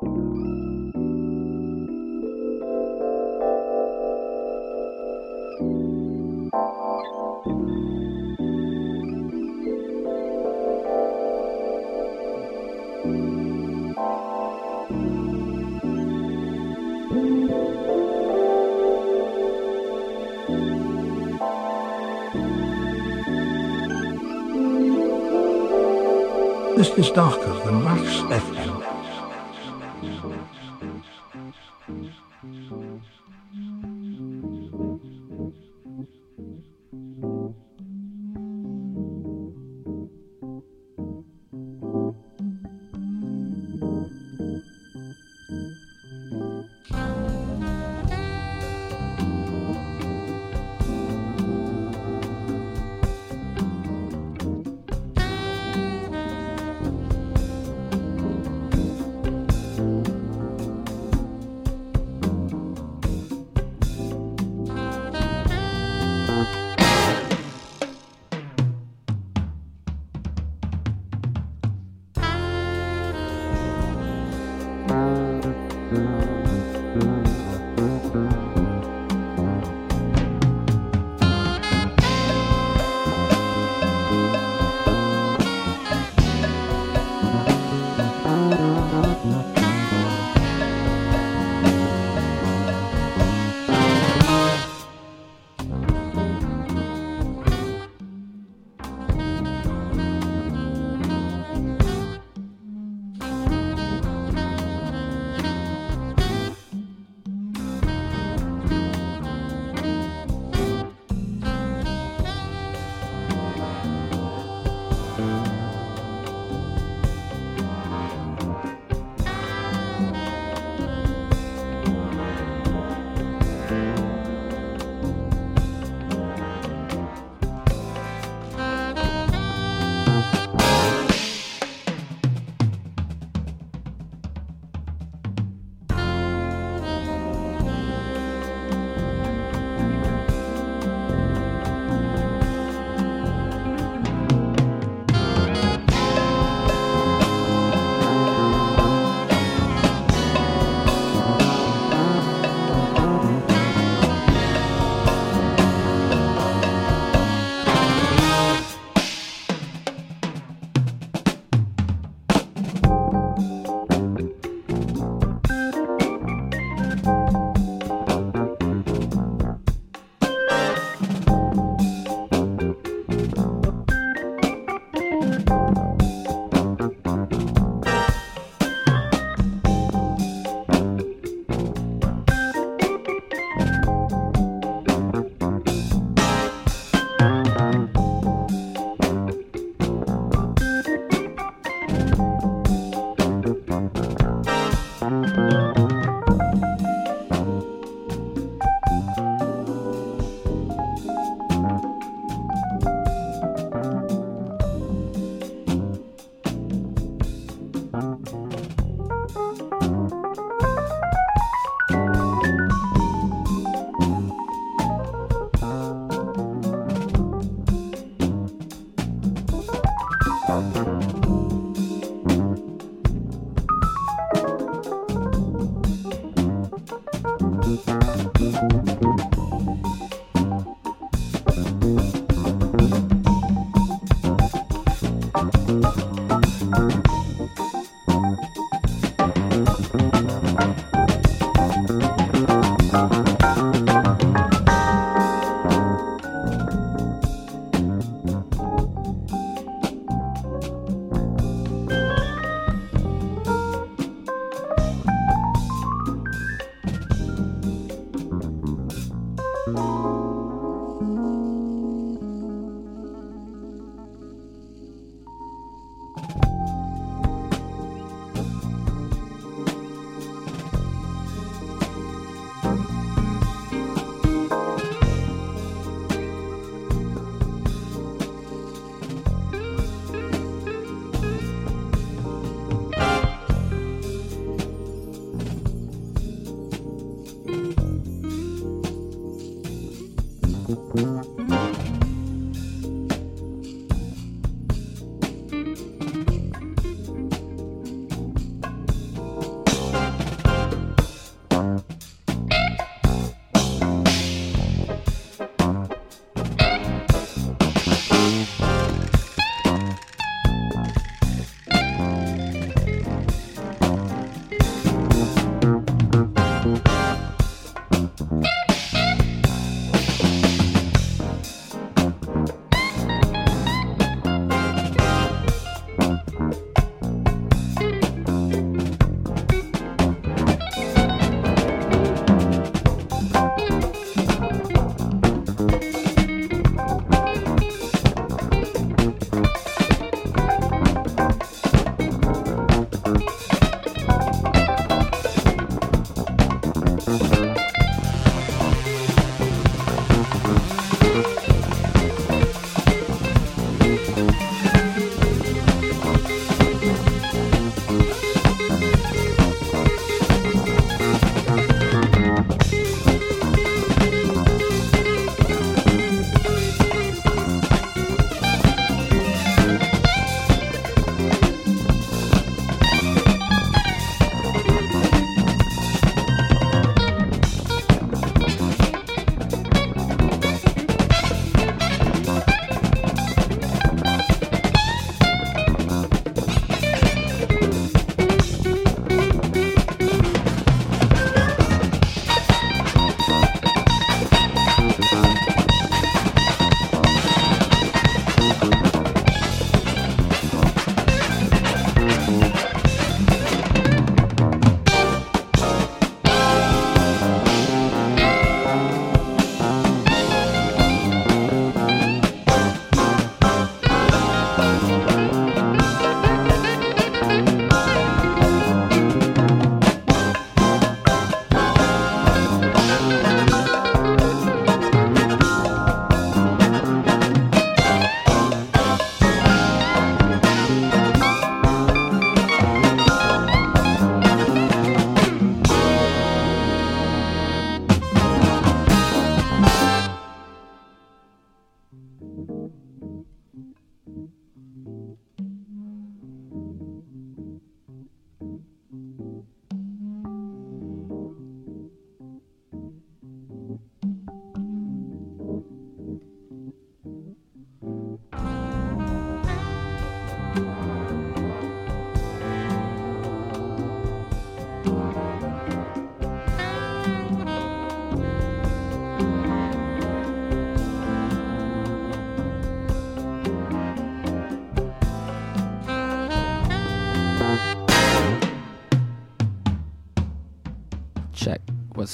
This is Darker Than Wax FM.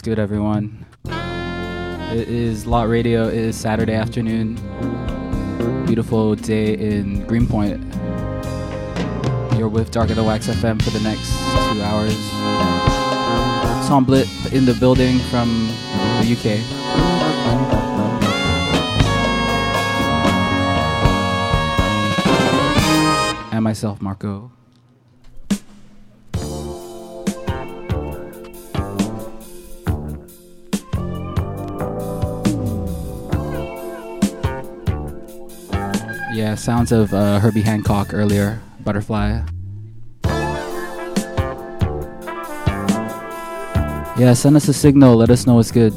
Good, everyone? It is Lot Radio. It is Saturday afternoon. Beautiful day in Greenpoint. You're with Darker Than Wax FM for the next two hours. Tom Blip in the building from the UK. And myself, Marco. Sounds of uh, Herbie Hancock earlier, Butterfly. Yeah, send us a signal, let us know what's good.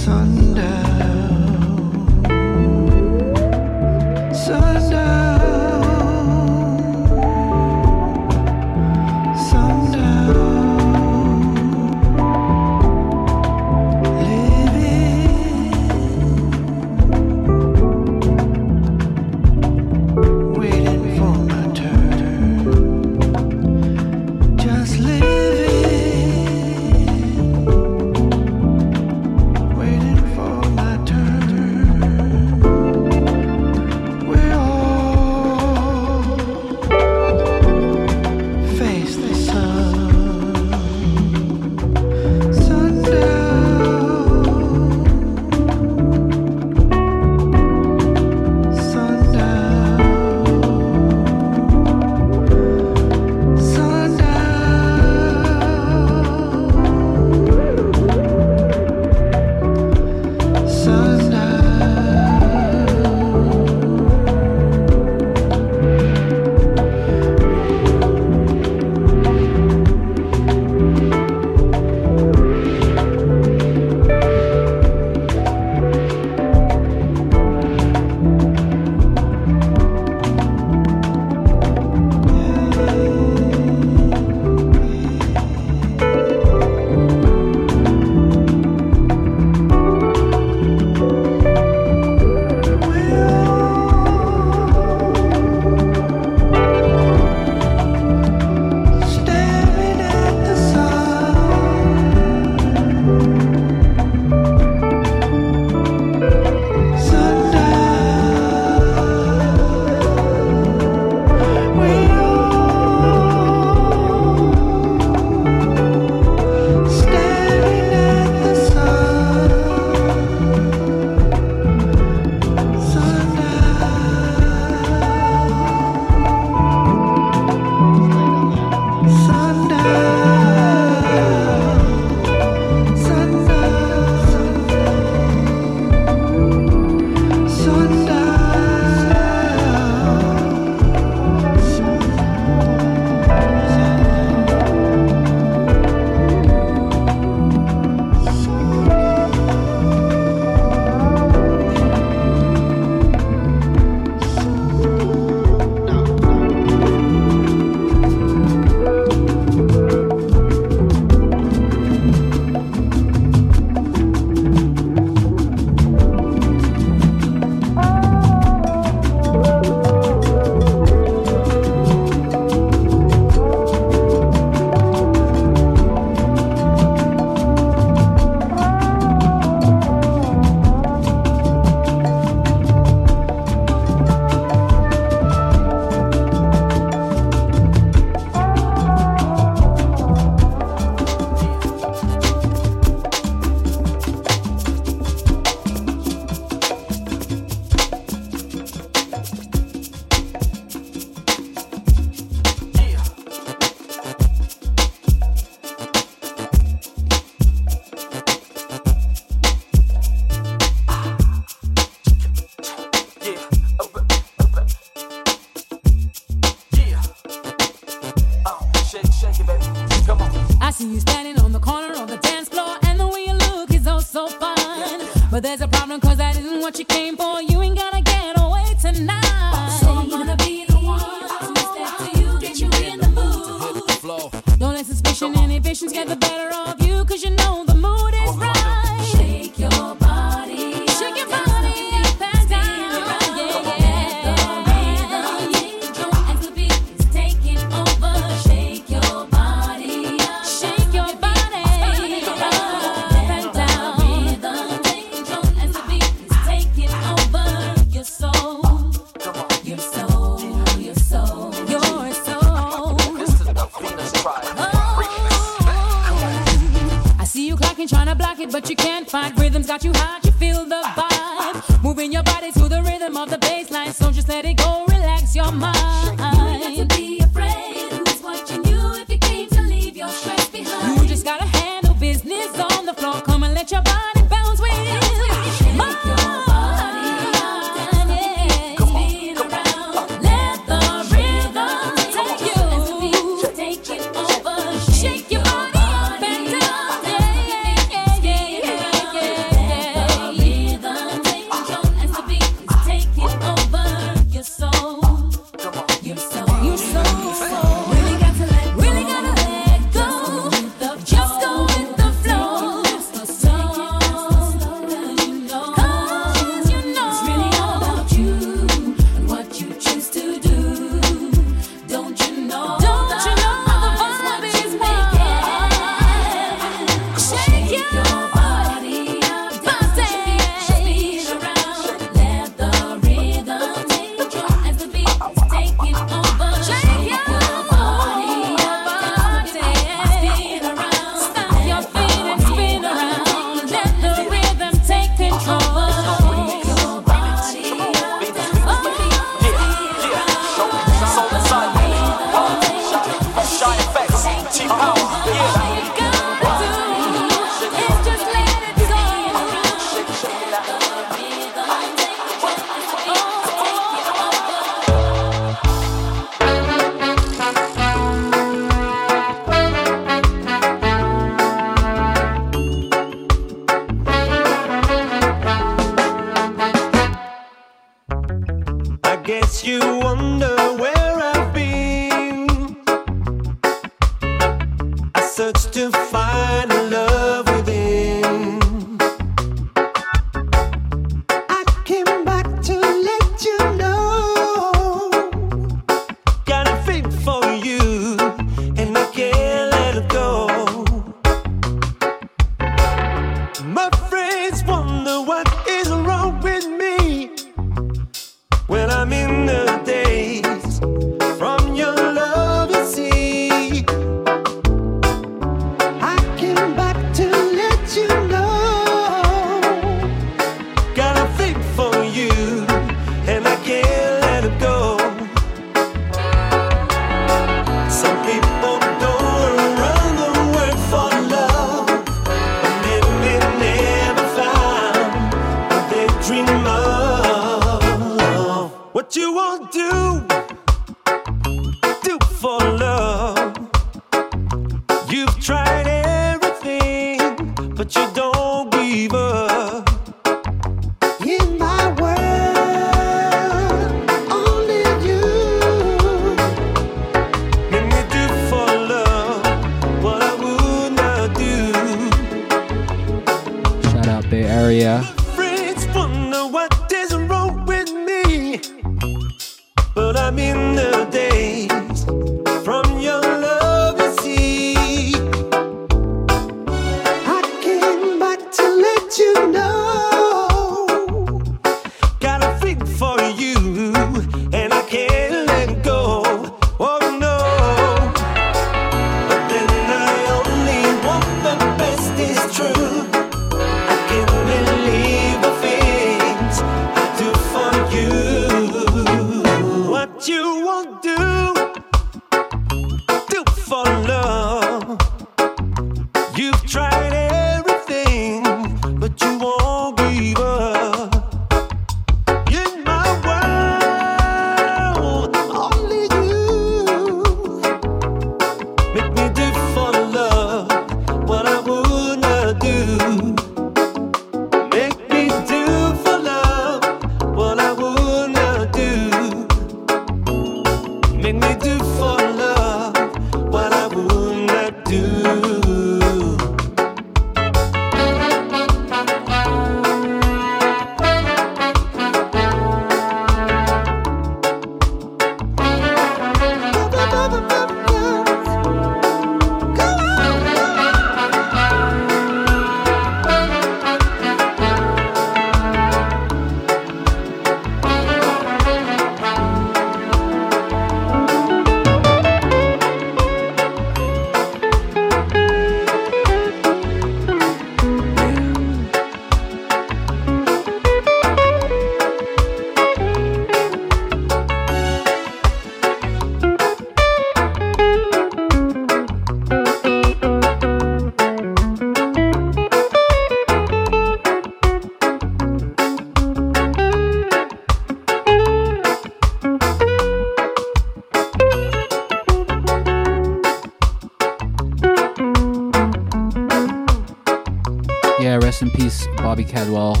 Bobby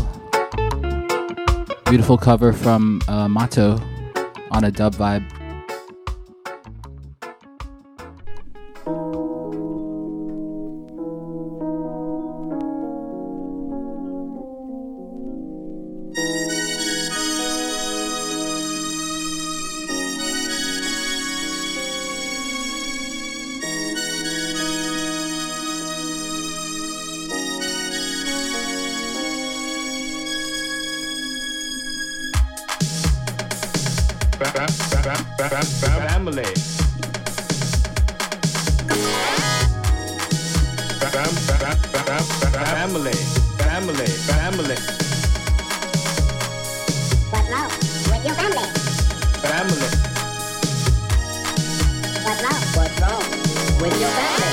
Beautiful cover from uh, Mato on a dub vibe. with your back.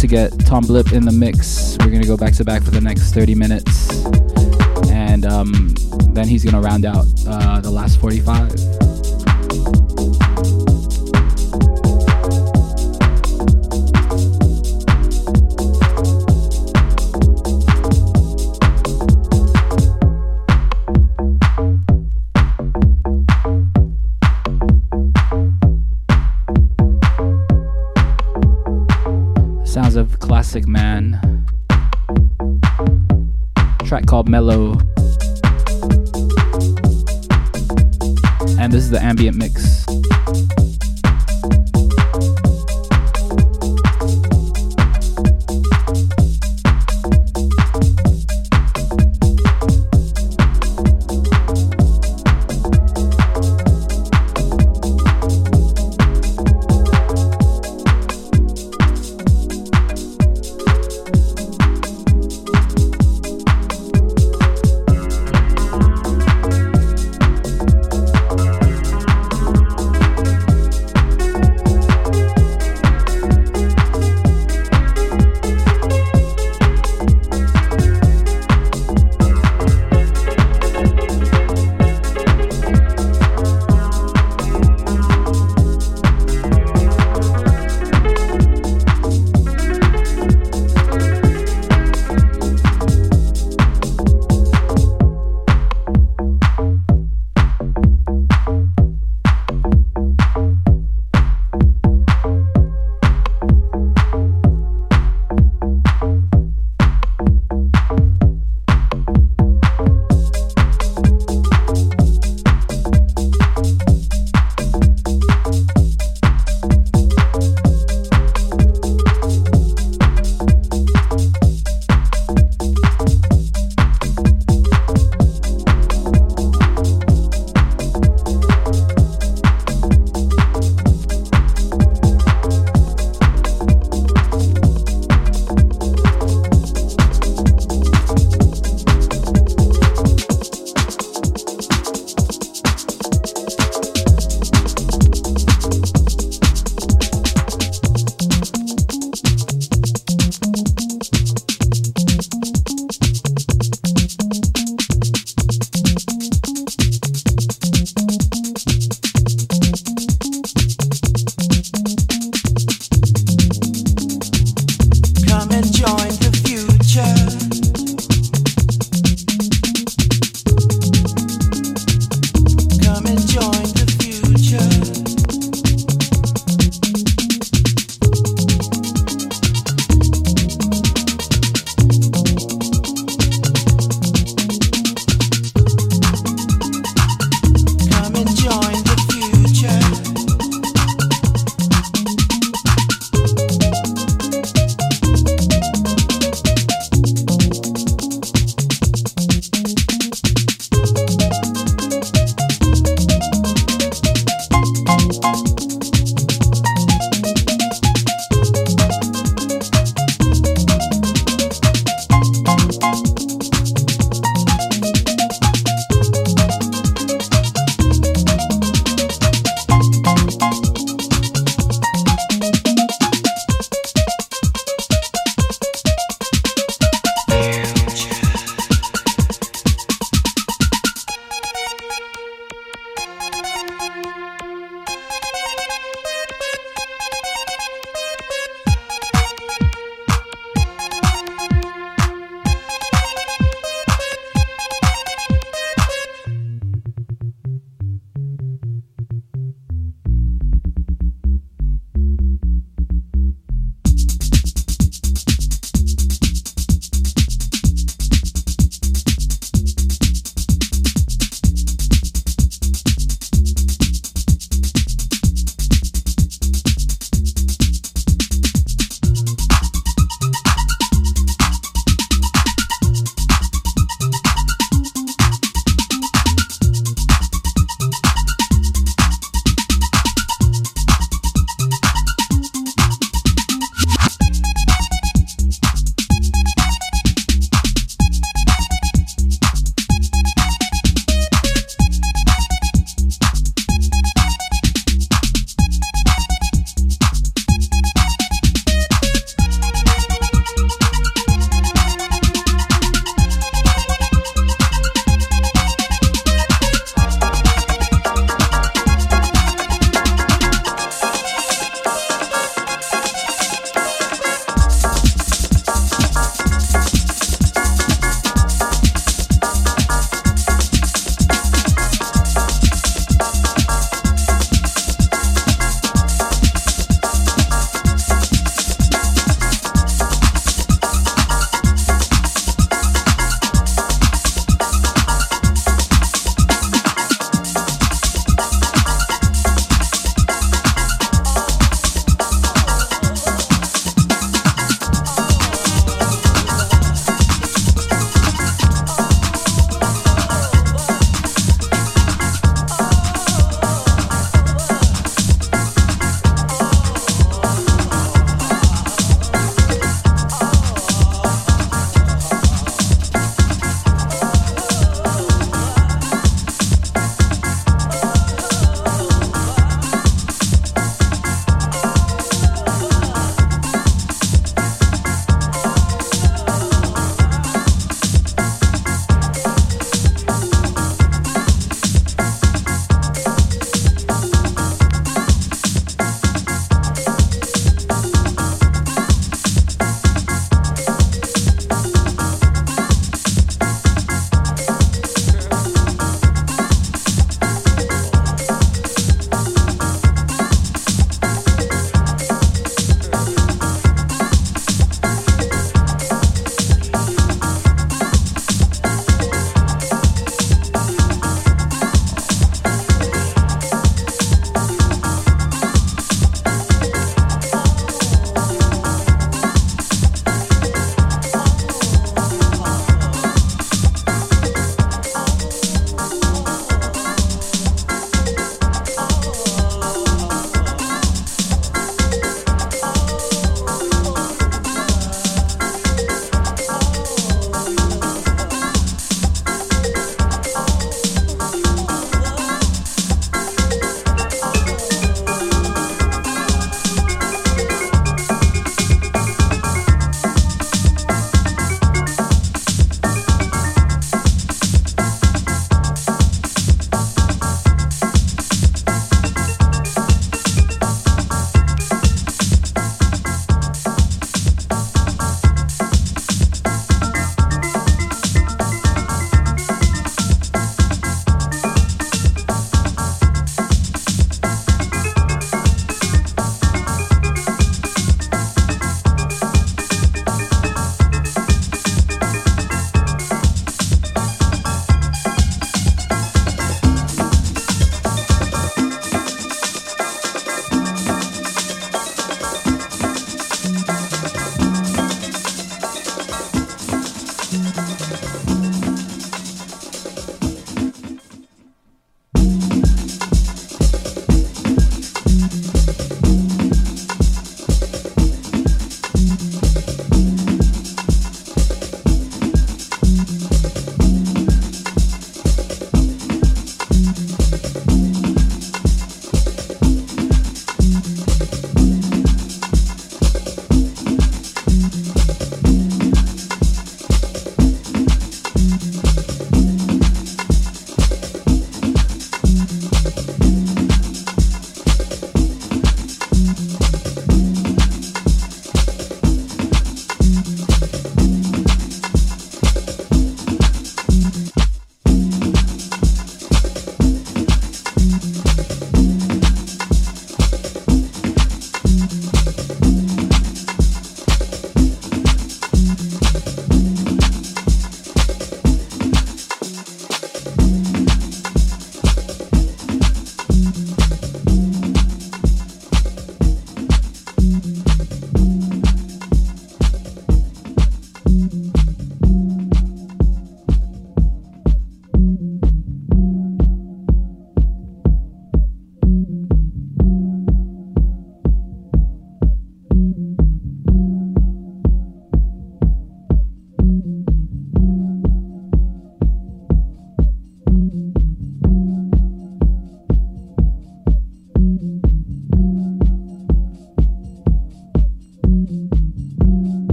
To get Tom Blip in the mix. We're gonna go back to back for the next 30 minutes, and um, then he's gonna round out uh, the last 45. Classic Man. Track called Mellow. And this is the ambient mix.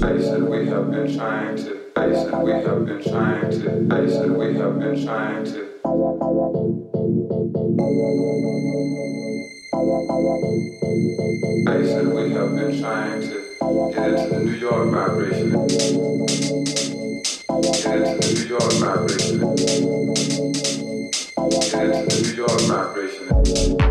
face and we have been trying to. Face and we have been trying to. Face and we have been trying to. Face and we have been trying to. Get into the New York vibration. Get into the New York vibration. Get into the New York vibration.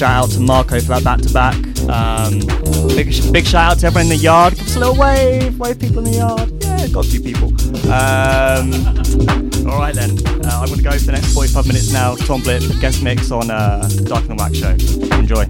Shout out to Marco for that back to back. Big big shout out to everyone in the yard. Give us a little wave, wave people in the yard. Yeah, got a few people. Um, all right then, uh, I'm going to go for the next 45 minutes now. Tom Blip guest mix on uh, Darker Than Wax show. Enjoy.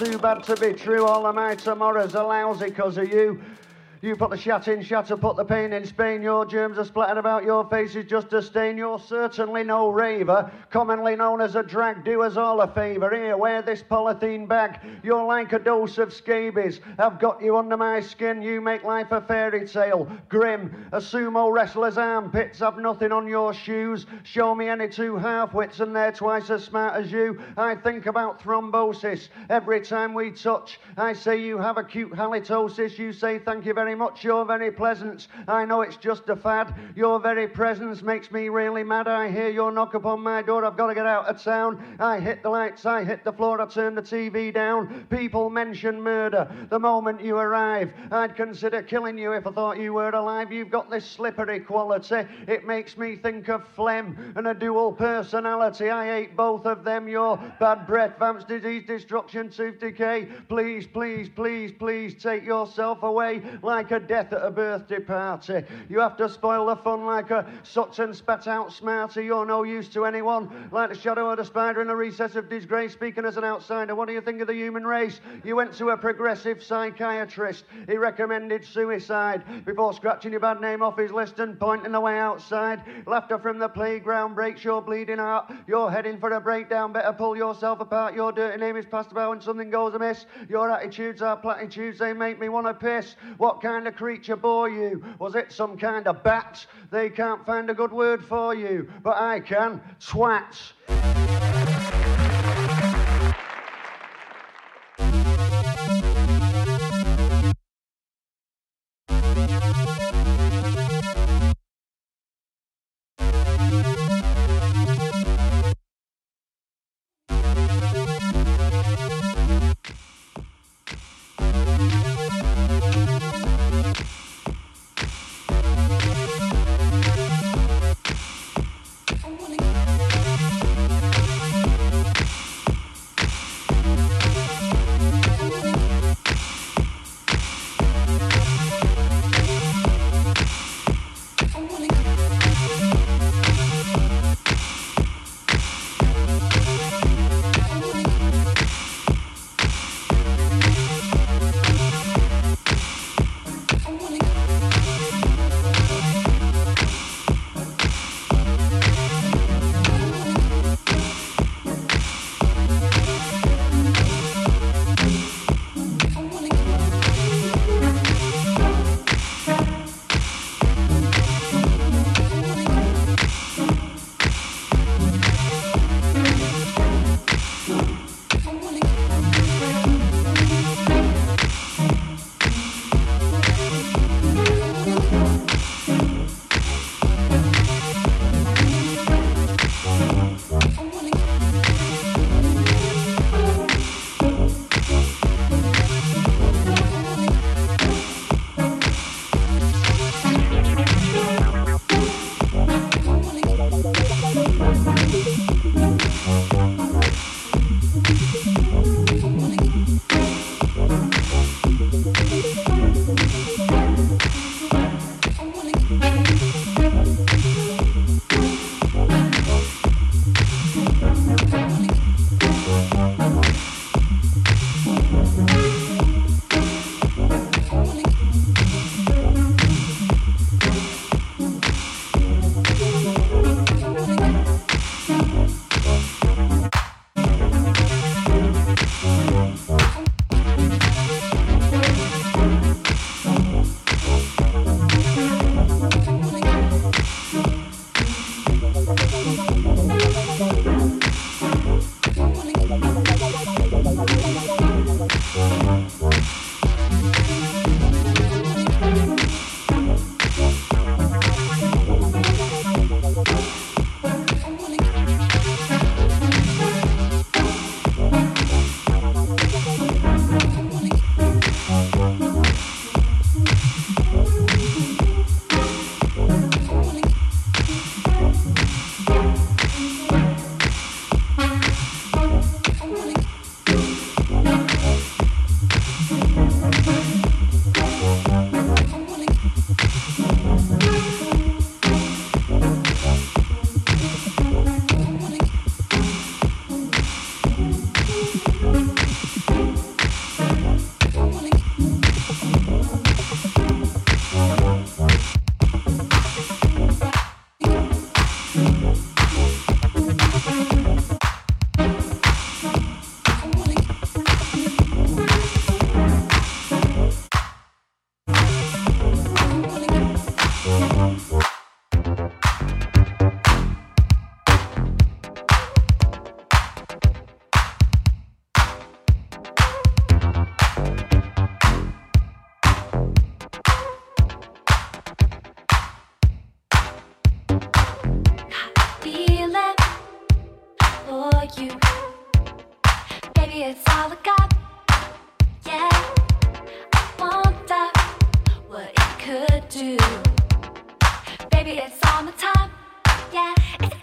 Too bad to be true. All of my tomorrows are lousy 'cause of you. You put the shat in, shatter, put the pain in Spain. Your germs are splattered about your face is just a stain. You're certainly no raver, commonly known as a drag. Do us all a favour. Here, wear this polythene bag. You're like a dose of scabies. I've got you under my skin. You make life a fairy tale. Grim, a sumo wrestler's armpits have nothing on your shoes. Show me any two half wits and they're twice as smart as you. I think about thrombosis every time we touch. I say you have acute halitosis. You say thank you very much. You're very presence, I know it's just a fad. Your very presence makes me really mad. I hear your knock upon my door. I've got to get out of town. I hit the lights. I hit the floor. I turn the TV down. People mention murder the moment you arrive. I'd consider killing you if I thought you were alive. You've got this slippery quality. It makes me think of phlegm and a dual personality. I hate both of them. Your bad breath, vamps, disease, destruction, tooth decay. Please, please, please, please take yourself away like a death at a birthday party. You have to spoil the fun like a Sutton spat out smarty. You're no use to anyone. Like the shadow of the spider in the recess of disgrace. Speaking as an outsider, what do you think of the human race? You went to a progressive psychiatrist. He recommended suicide before scratching your bad name off his list and pointing the way outside. Laughter from the playground breaks your bleeding heart. You're heading for a breakdown. Better pull yourself apart. Your dirty name is passed about when something goes amiss. Your attitudes are platitudes. They make me want to piss. What kind of creature bore you? Was it some kind of bat? They can't find a good word for you, but I can. Baby, it's all I got. Yeah, I. What it could do. Baby, it's the time. Yeah, it's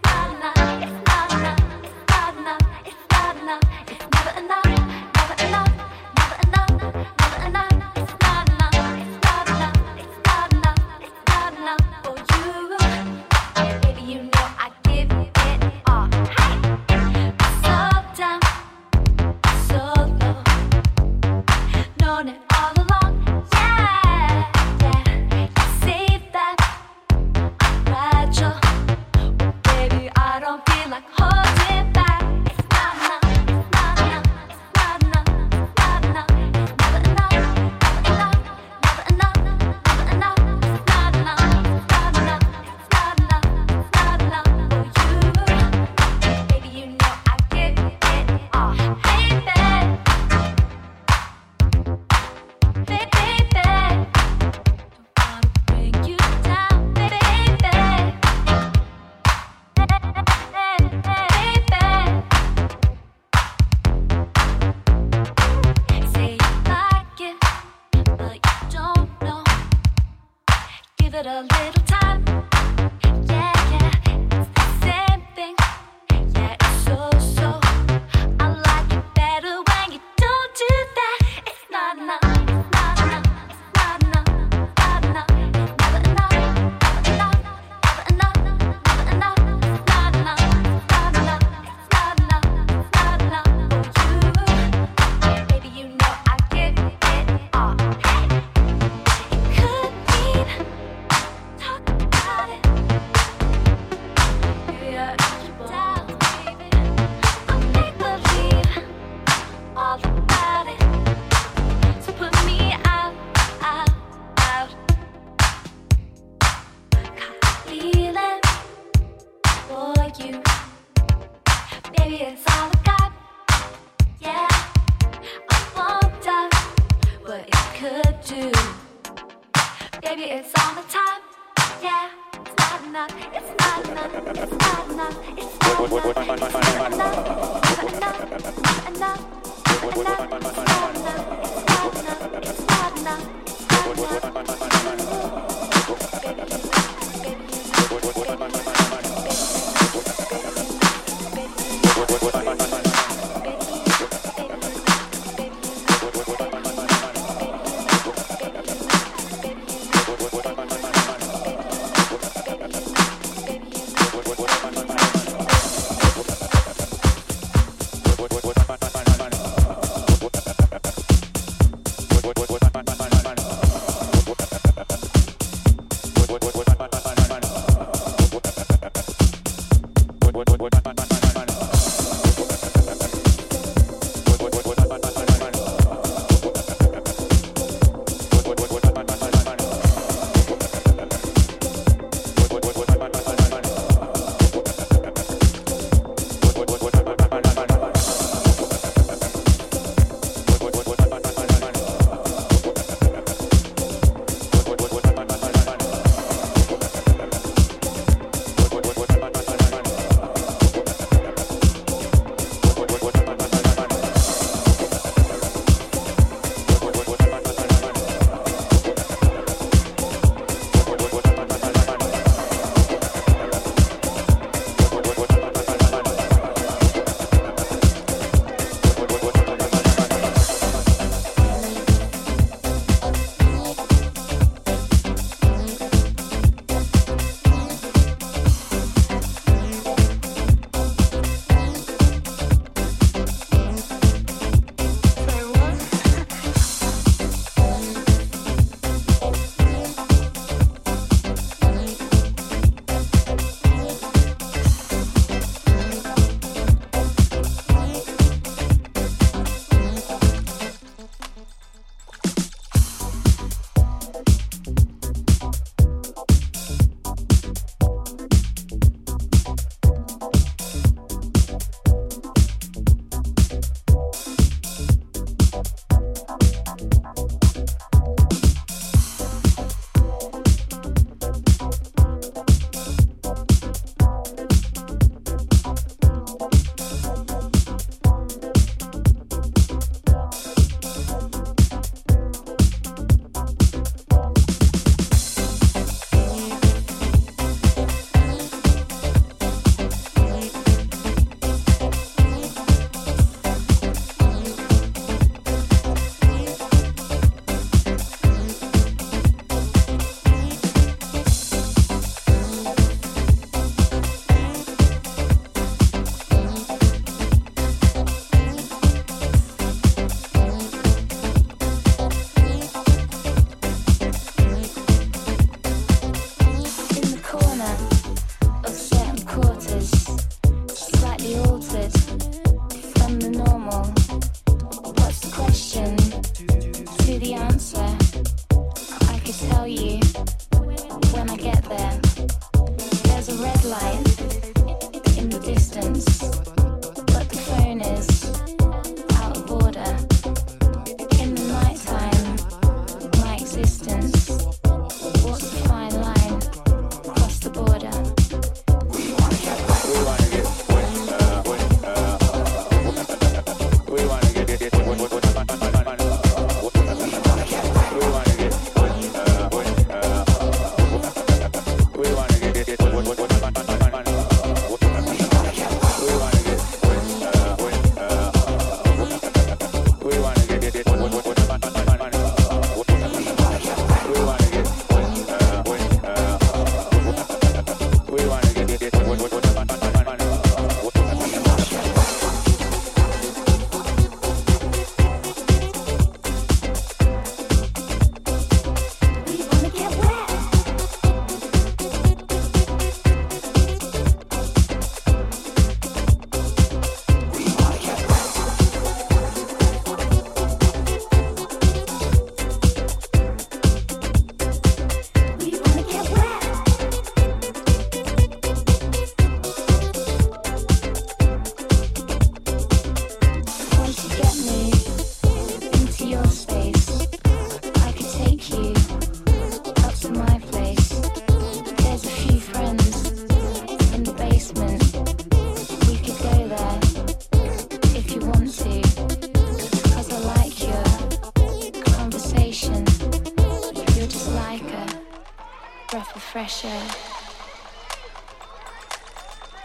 fresh air.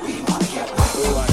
We want to get wild.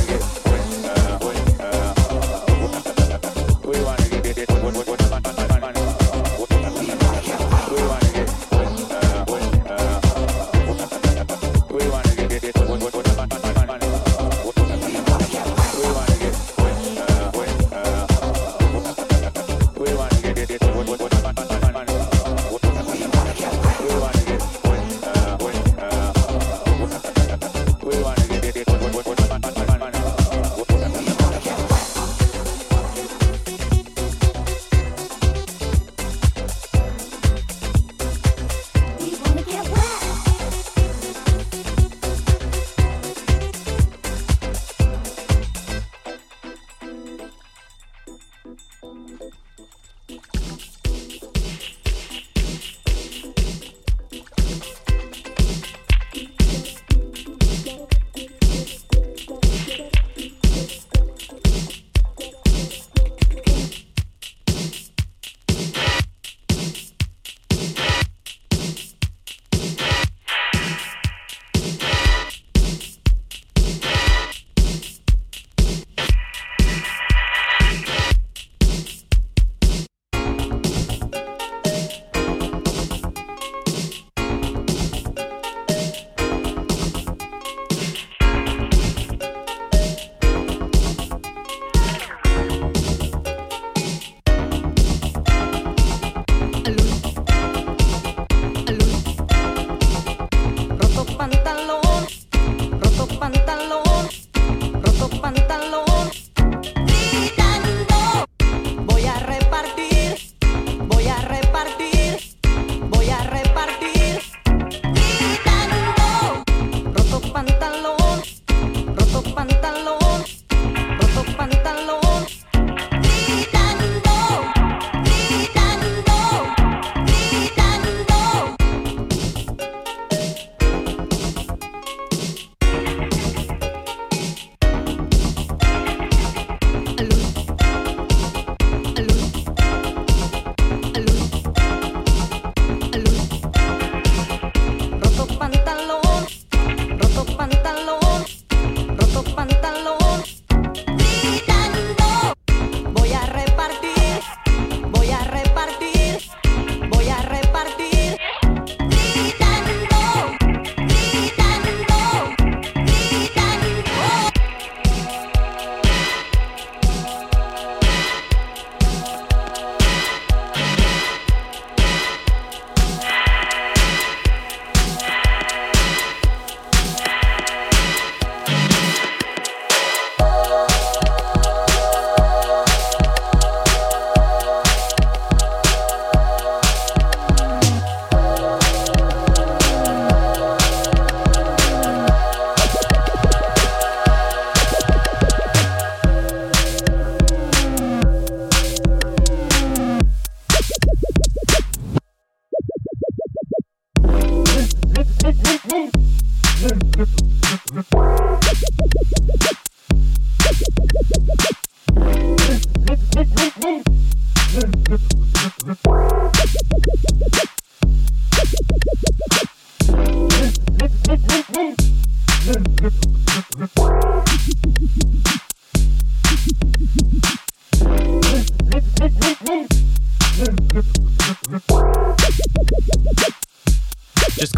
Twat.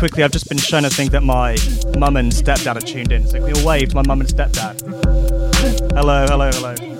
quickly, I've just been shown a thing that my mum and stepdad are tuned in. So can we all wave to my mum and stepdad? Hello, hello, hello.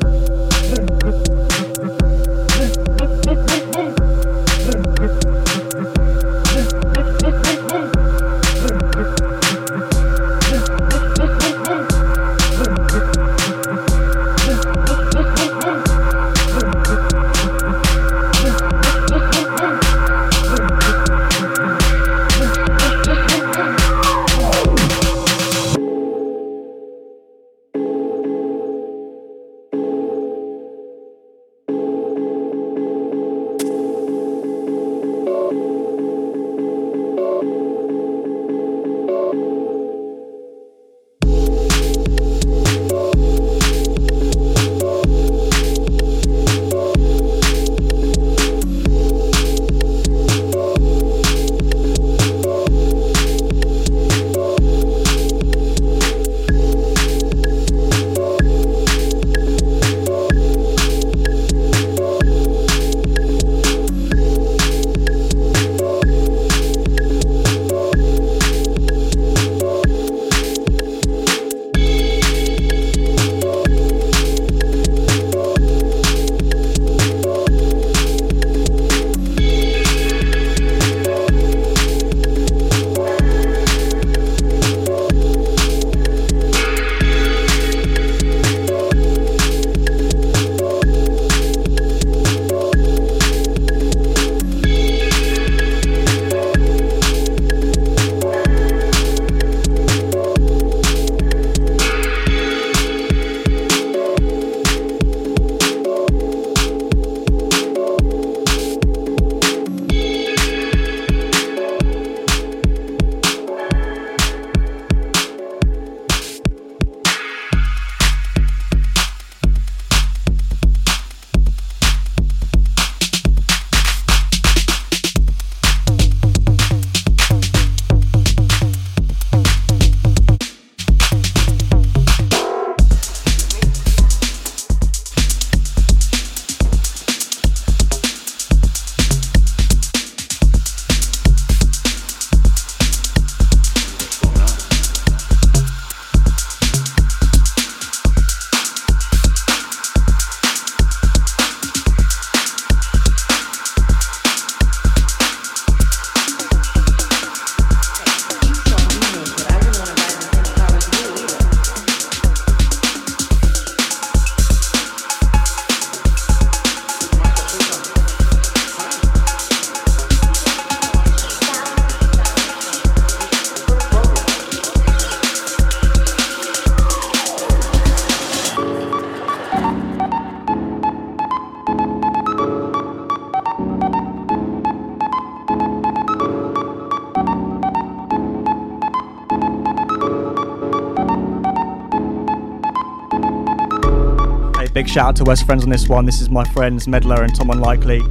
To West Friends on this one. This is my friends Medler and Tom Unlikely.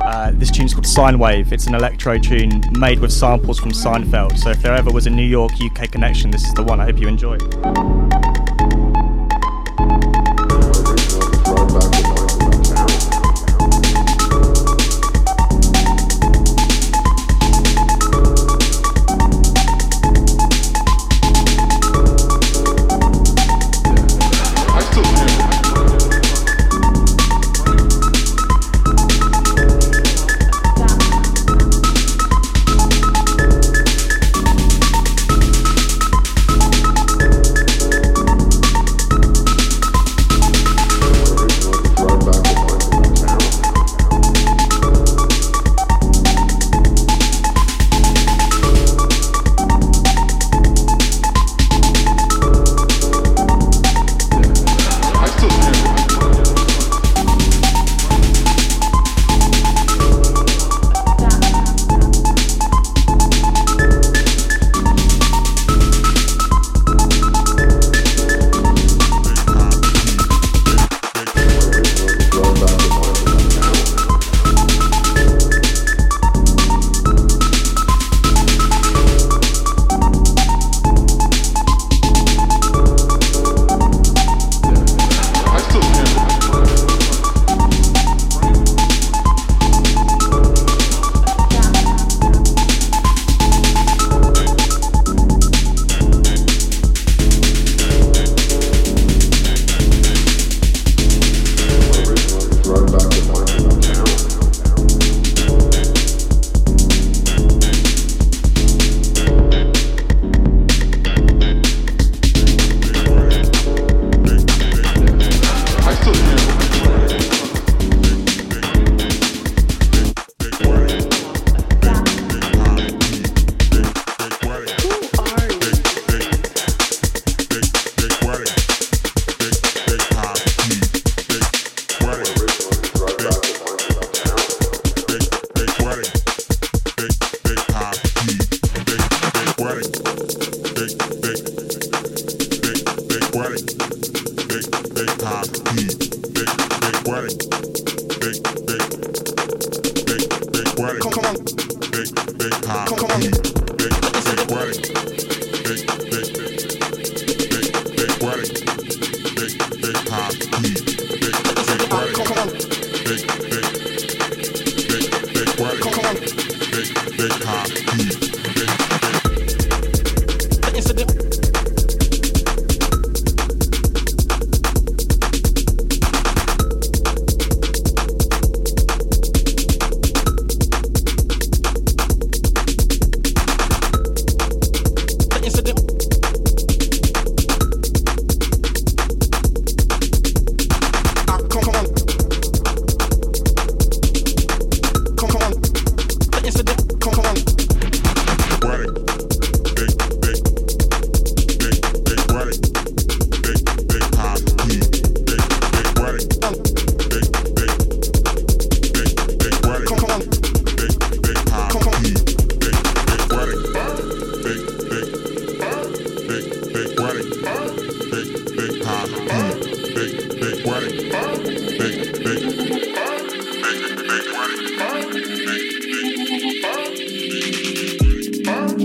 Uh, this tune's called Sine Wave. It's an electro tune made with samples from Seinfeld. So if there ever was a New York UK connection, this is the one. I hope you enjoy.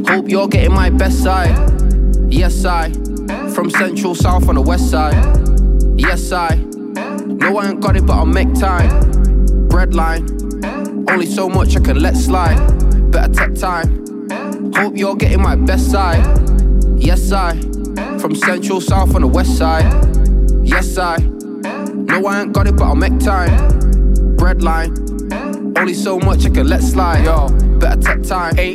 Hope you're getting my best side. Yes, I. From central south on the west side. Yes, I. No, I ain't got it, but I'll make time. Breadline. Only so much I can let slide. Better take time. Hope you're getting my best side. Yes, I. From central south on the west side. Yes, I. No, I ain't got it, but I'll make time. Breadline. Only so much I can let slide, yo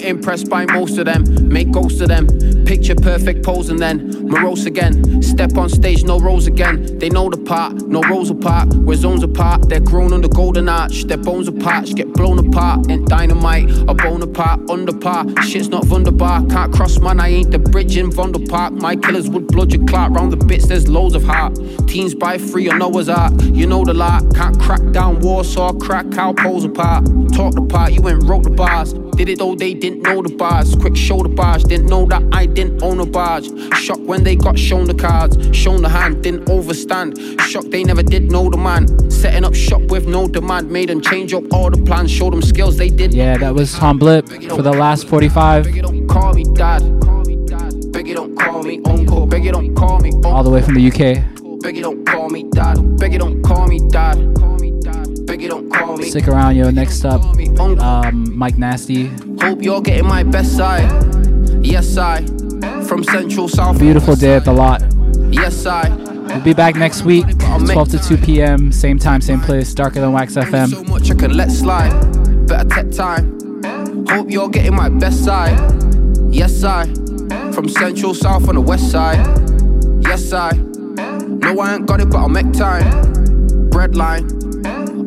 impressed by most of them. Make ghosts of them. Picture perfect pose and then morose again. Step on stage, no roles again. They know the part, no roles apart. We're zones apart. They're grown on the golden arch. Their bones apart, get blown apart. And dynamite, a bone apart, under par. Shit's not wunderbar. Can't cross, man. I ain't the bridge in Vondel Park. My killers would blood your clot round the bits. There's loads of heart. Teens by free or Noah's Ark. You know the lot. Can't crack down Warsaw, crack how poles apart. Talk the part, you ain't wrote the bars. Did it though they didn't know the bars. Quick shoulder bars, didn't know that I didn't own a barge. Shocked when they got shown the cards, shown the hand, didn't overstand. Shocked they never did know the man. Setting up shop with no demand, made them change up all the plans, show them skills they did. Yeah, that was Tom Blip for the last 45. Don't call me dad. Beg don't call me uncle. Beg don't call me uncle. All the way from the UK. You don't call me dad. Beg you don't call me dad. Stick around, yo. Next up, Call me uncle. um, Mike Nasty. Hope you're getting my best side. Yes, I. From Central South. Beautiful day at the lot. Yes, I. We'll be back next week, 12 to 2 p.m. Same time, same place. Darker than Wax FM. So much I can let slide. Better take time. Hope you're getting my best side. Yes, I. From Central South on the west side. Yes, I. No, I ain't got it, but I'll make time. Breadline.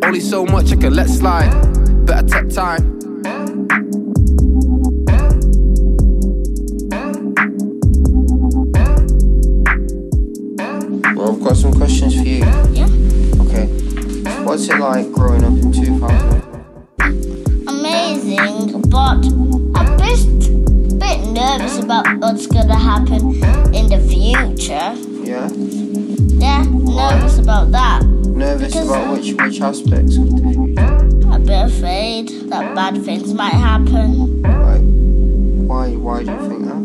Only so much I can let slide. Better take time. Well, I've got some questions for you. Yeah. Okay. What's it like growing up in 2000? Amazing, but I'm just a bit, bit nervous about what's gonna happen in the future. Yeah? Yeah, nervous about that. Nervous Because- about which which aspects of the future? A bit afraid that bad things might happen. Like, why why do you think that?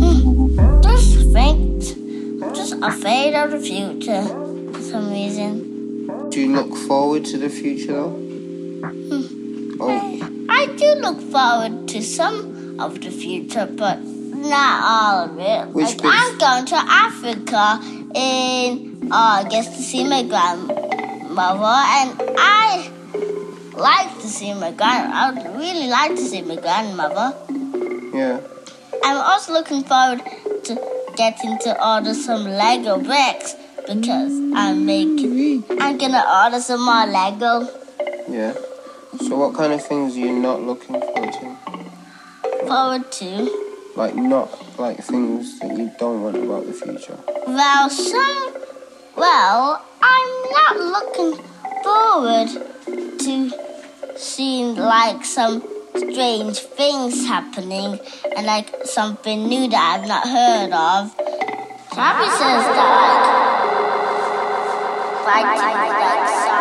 Hmm, just think, I'm just afraid of the future for some reason. Do you look forward to the future though? Hmm. Oh, I do look forward to some of the future, but not all of it. Which like? I'm going to Africa in Uh, August to see my grandmother, and I like to see my grand. I would really like to see my grandmother. yeah. I'm also looking forward to getting to order some Lego bricks because I'm making. I'm gonna order some more Lego. Yeah. So what kind of things are you not looking forward to? Forward to. Like not like things that you don't want about the future. Well, some. Well, I'm not looking forward to seeing like some strange things happening and like something new that I've not heard of. Travis says that like fighting like that